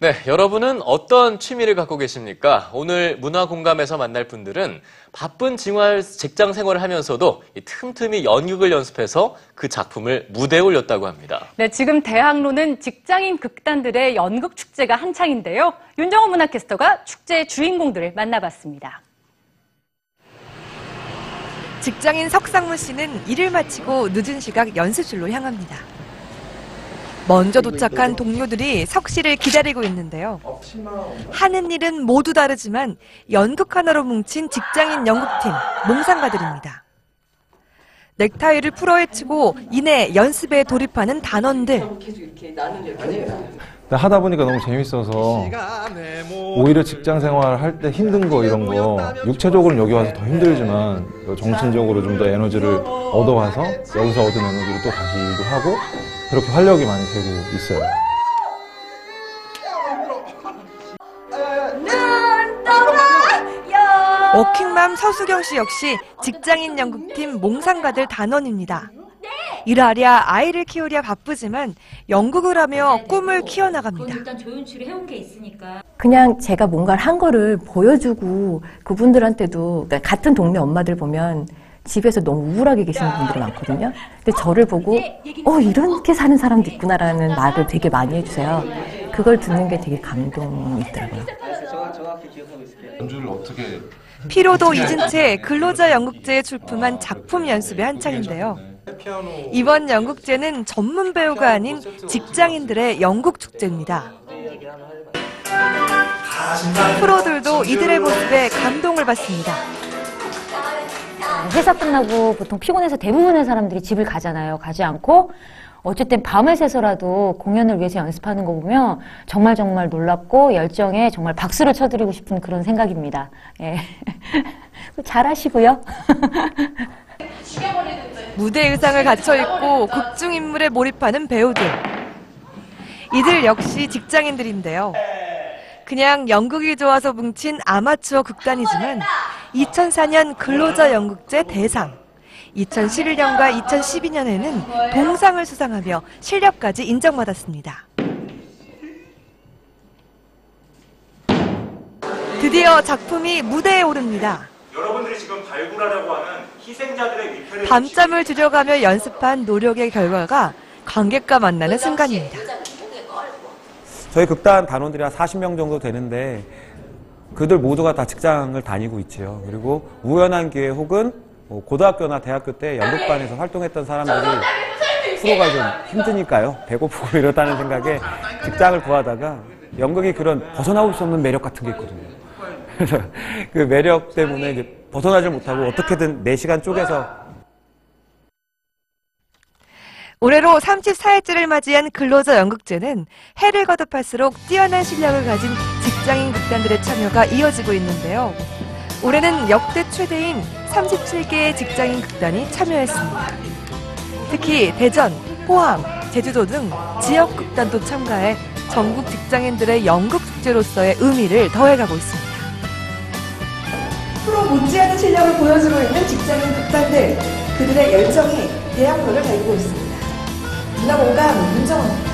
네, 여러분은 어떤 취미를 갖고 계십니까? 오늘 문화 공감에서 만날 분들은 바쁜 직장 생활을 하면서도 이 틈틈이 연극을 연습해서 그 작품을 무대에 올렸다고 합니다. 네, 지금 대학로는 직장인 극단들의 연극 축제가 한창인데요. 윤정호 문화캐스터가 축제의 주인공들을 만나봤습니다. 직장인 석상무 씨는 일을 마치고 늦은 시각 연습실로 향합니다. 먼저 도착한 동료들이 석 씨를 기다리고 있는데요. 하는 일은 모두 다르지만 연극 하나로 뭉친 직장인 연극팀 몽상가들입니다. 넥타이를 풀어헤치고 이내 연습에 돌입하는 단원들. 하다 보니까 너무 재밌어서 오히려 직장 생활 할 때 힘든 거 이런 거 육체적으로는 여기 와서 더 힘들지만 정신적으로 좀 더 에너지를 얻어와서 여기서 얻은 에너지를 또 다시 일도 하고 그렇게 활력이 많이 되고 있어요. 워킹맘 서수경 씨 역시 직장인 연극팀 몽상가들 단원입니다. 일하랴 아이를 키우랴 바쁘지만 연극을 하며 꿈을 키워나갑니다. 일단 조연출을 해온 게 있으니까. 그냥 제가 뭔가를 한 거를 보여주고 그분들한테도 그러니까 같은 동네 엄마들 보면 집에서 너무 우울하게 계시는 분들이 많거든요. 근데 저를 보고 어 이렇게 사는 사람도 있구나라는 말을 되게 많이 해주세요. 그걸 듣는 게 되게 감동이 있더라고요. 연주를 어떻게 피로도 잊은 채 근로자 연극제에 출품한 작품 연습의 한창인데요. 이번 연극제는 전문 배우가 아닌 직장인들의 연극 축제입니다. 프로들도 이들의 모습에 감동을 받습니다. 회사 끝나고 보통 피곤해서 대부분의 사람들이 집을 가잖아요. 가지 않고 어쨌든 밤을 새서라도 공연을 위해서 연습하는 거 보면 정말 정말 놀랍고 열정에 정말 박수를 쳐드리고 싶은 그런 생각입니다. 예. 잘하시고요. 무대 의상을 갖춰 입고 극중 인물에 몰입하는 배우들. 이들 역시 직장인들인데요. 그냥 연극이 좋아서 뭉친 아마추어 극단이지만 2004년 근로자 연극제 대상, 2011년과 2012년에는 동상을 수상하며 실력까지 인정받았습니다. 드디어 작품이 무대에 오릅니다. 여러분들이 지금 발굴하려고 하는 희생자들의 위패를 밤잠을 줄여가며 연습한 노력의 결과가 관객과 만나는 순간입니다. 저희 극단 단원들이 한 40명 정도 되는데 그들 모두가 다 직장을 다니고 있지요. 그리고 우연한 기회 혹은 뭐 고등학교나 대학교 때 연극반에서 활동했던 사람들이 프로가 좀 힘드니까요. 배고프고 이러다는 생각에 직장을 구하다가 연극이 그런 벗어나올 수 없는 매력 같은 게 있거든요. 그래서 그 매력 때문에 벗어나질 못하고 어떻게든 4시간 쪼개서 올해로 34회째를 맞이한 근로자 연극제는 해를 거듭할수록 뛰어난 실력을 가진 직장인 극단들의 참여가 이어지고 있는데요. 올해는 역대 최대인 37개의 직장인 극단이 참여했습니다. 특히 대전, 포항, 제주도 등 지역 극단도 참가해 전국 직장인들의 연극 축제로서의 의미를 더해가고 있습니다. 프로 못지않은 실력을 보여주고 있는 직장인 극단들, 그들의 열정이 대학로를 달고 있습니다. 문화공감 윤정원